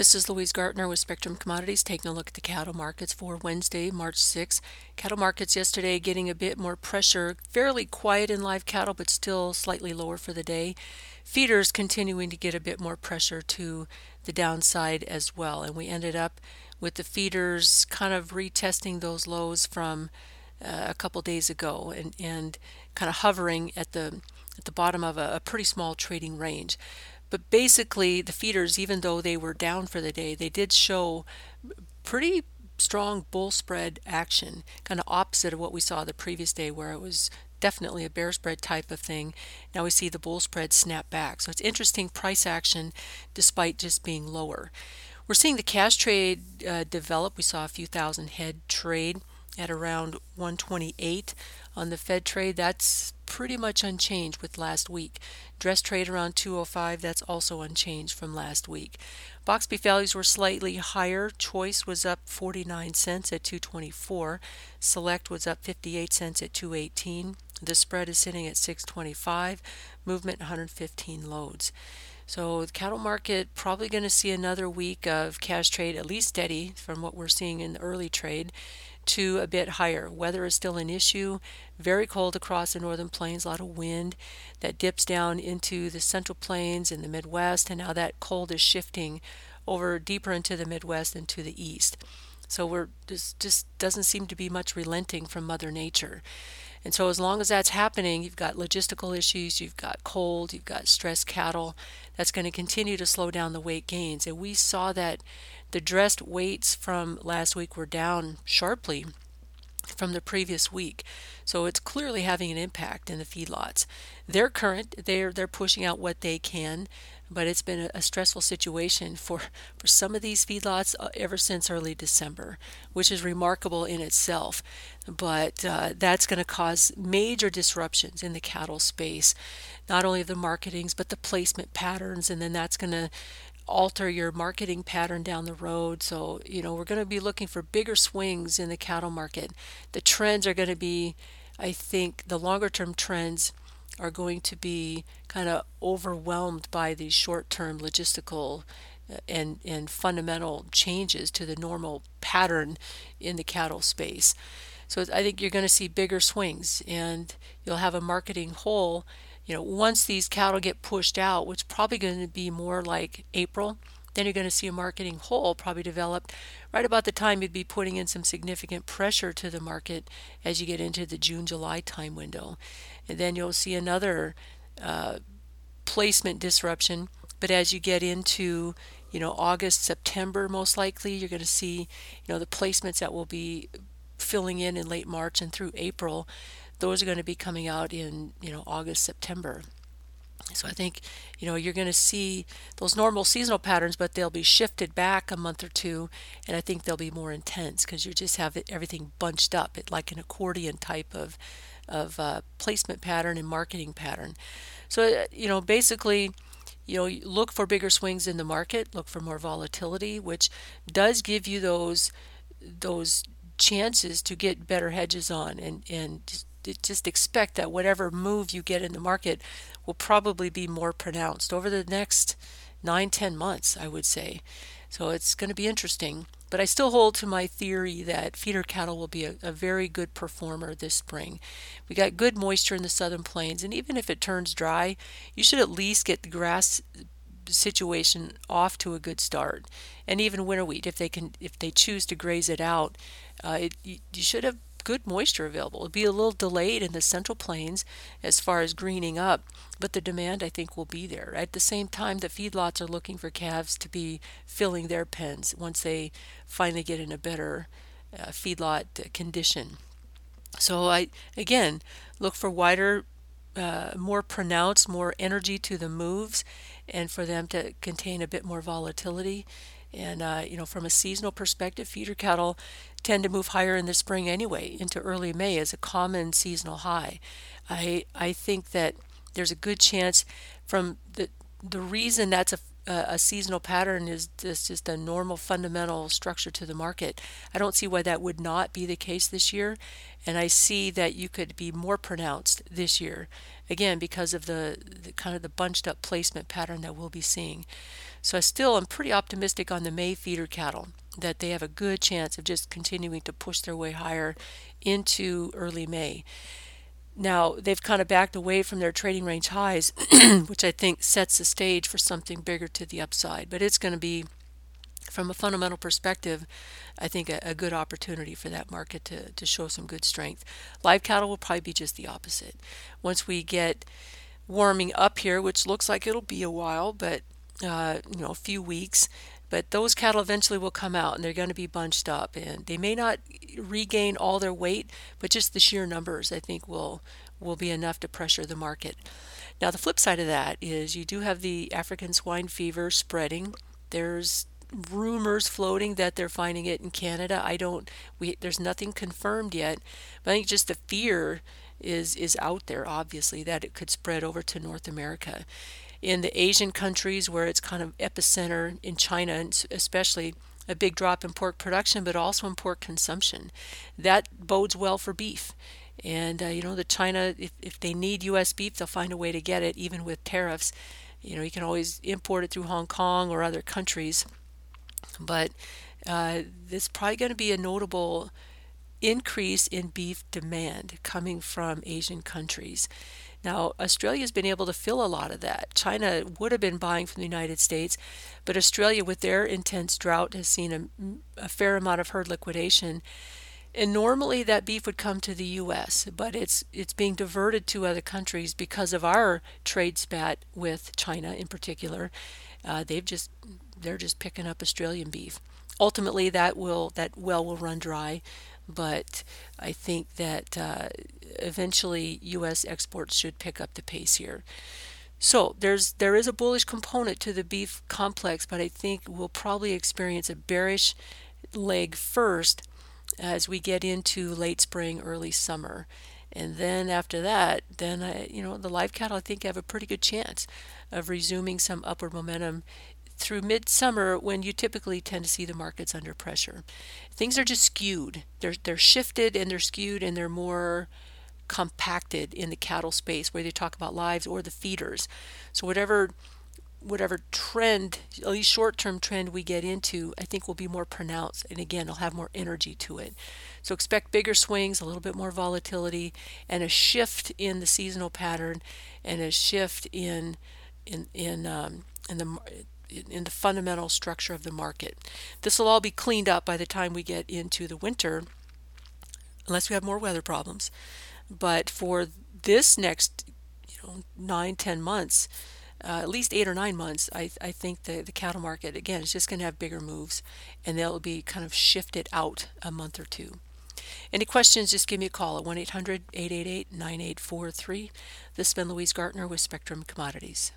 This is Louise Gartner with Spectrum Commodities taking a look at the cattle markets for Wednesday, March 6. Cattle markets yesterday getting a bit more pressure, fairly quiet in live cattle, but still slightly lower for the day. Feeders continuing to get a bit more pressure to the downside as well. And we ended up with the feeders kind of retesting those lows from uh, a couple days ago and, and kind of hovering at the at the bottom of a, a pretty small trading range. But basically, the feeders, even though they were down for the day, they did show pretty strong bull spread action, kind of opposite of what we saw the previous day, where it was definitely a bear spread type of thing. Now we see the bull spread snap back. So it's interesting price action despite just being lower. We're seeing the cash trade uh, develop. We saw a few thousand head trade at around 128 on the Fed trade. That's pretty much unchanged with last week. Dress trade around 205, that's also unchanged from last week. Box beef values were slightly higher. Choice was up 49 cents at 224. Select was up 58 cents at 218. The spread is sitting at 625. Movement 115 loads. So the cattle market probably going to see another week of cash trade at least steady from what we're seeing in the early trade to a bit higher. Weather is still an issue. Very cold across the northern plains, a lot of wind that dips down into the central plains and the Midwest, and now that cold is shifting over deeper into the Midwest and to the east. So we're just just doesn't seem to be much relenting from Mother Nature. And so, as long as that's happening, you've got logistical issues, you've got cold, you've got stressed cattle. That's going to continue to slow down the weight gains. And we saw that the dressed weights from last week were down sharply from the previous week. So it's clearly having an impact in the feedlots. They're current, they're they're pushing out what they can but it's been a, stressful situation for, for some of these feedlots uh, ever since early December, which is remarkable in itself. But uh, that's going to cause major disruptions in the cattle space, not only the marketings, but the placement patterns, and then that's going to alter your marketing pattern down the road. So, you know, we're going to be looking for bigger swings in the cattle market. The trends are going to be, I think, the longer term trends are going to be kind of overwhelmed by these short-term logistical uh, and and fundamental changes to the normal pattern in the cattle space. So I think you're going to see bigger swings and you'll have a marketing hole, you know, once these cattle get pushed out, which probably going to be more like April, then you're going to see a marketing hole probably develop right about the time you'd be putting in some significant pressure to the market as you get into the June July time window. And then you'll see another uh, placement disruption. But as you get into you know August, September, most likely you're going to see you know the placements that will be filling in in late March and through April. Those are going to be coming out in you know August, September. So I think, you know, you're going to see those normal seasonal patterns, but they'll be shifted back a month or two, and I think they'll be more intense because you just have everything bunched up, it like an accordion type of of uh, placement pattern and marketing pattern. So uh, you know, basically, you know, look for bigger swings in the market, look for more volatility, which does give you those those chances to get better hedges on and and just expect that whatever move you get in the market will probably be more pronounced over the next nine, ten months, I would say. So it's going to be interesting. But I still hold to my theory that feeder cattle will be a, a, very good performer this spring. We got good moisture in the southern plains, and even if it turns dry, you should at least get the grass situation off to a good start. And even winter wheat, if they can, if they choose to graze it out, uh, it, you, you should have good moisture available. It'll be a little delayed in the central plains as far as greening up, but the demand I think will be there. At the same time, the feedlots are looking for calves to be filling their pens once they finally get in a better uh, feedlot condition. So I again look for wider, uh, more pronounced, more energy to the moves, and for them to contain a bit more volatility. And uh, you know, from a seasonal perspective, feeder cattle tend to move higher in the spring anyway, into early May as a common seasonal high. I I think that there's a good chance from the the reason that's a a seasonal pattern is just, just a normal fundamental structure to the market. I don't see why that would not be the case this year, and I see that you could be more pronounced this year, again because of the, the kind of the bunched up placement pattern that we'll be seeing. So I still am pretty optimistic on the May feeder cattle that they have a good chance of just continuing to push their way higher into early May. Now, they've kind of backed away from their trading range highs, which I think sets the stage for something bigger to the upside. But it's going to be, from a fundamental perspective, I think a, a, good opportunity for that market to, to show some good strength. Live cattle will probably be just the opposite. Once we get warming up here, which looks like it'll be a while, but uh, you know, a few weeks, but those cattle eventually will come out and they're going to be bunched up and they may not regain all their weight but just the sheer numbers i think will will be enough to pressure the market. Now the flip side of that is you do have the african swine fever spreading. There's rumors floating that they're finding it in canada. I don't we there's nothing confirmed yet but i think just the fear is is out there obviously that it could spread over to north america in the Asian countries where it's kind of epicenter in China, especially a big drop in pork production, but also in pork consumption. That bodes well for beef. And uh, you know, the China, if, if they need U.S. beef, they'll find a way to get it, even with tariffs. You know, you can always import it through Hong Kong or other countries. But uh, there's probably going to be a notable increase in beef demand coming from Asian countries. Now, Australia's been able to fill a lot of that. China would have been buying from the United States, but Australia, with their intense drought, has seen a, a fair amount of herd liquidation. And normally that beef would come to the U.S., but it's it's being diverted to other countries because of our trade spat with China in particular. Uh, they've just they're just picking up Australian beef. Ultimately, that will that well will run dry but I think that uh, eventually U.S. exports should pick up the pace here. So there's there is a bullish component to the beef complex, but I think we'll probably experience a bearish leg first as we get into late spring, early summer. And then after that, then I, you know the live cattle I think have a pretty good chance of resuming some upward momentum through midsummer when you typically tend to see the markets under pressure. Things are just skewed. They're they're shifted and they're skewed and they're more compacted in the cattle space where they talk about lives or the feeders. So whatever whatever trend, at least short-term trend we get into, I think will be more pronounced and again, it'll have more energy to it. So expect bigger swings, a little bit more volatility and a shift in the seasonal pattern and a shift in in in um, in the in the fundamental structure of the market. This will all be cleaned up by the time we get into the winter, unless we have more weather problems. But for this next, you know, nine, ten months, uh, at least eight or nine months, I, I think the, the cattle market, again, is just going to have bigger moves and they'll be kind of shifted out a month or two. Any questions, just give me a call at 1 800 888 9843. This has been Louise Gartner with Spectrum Commodities.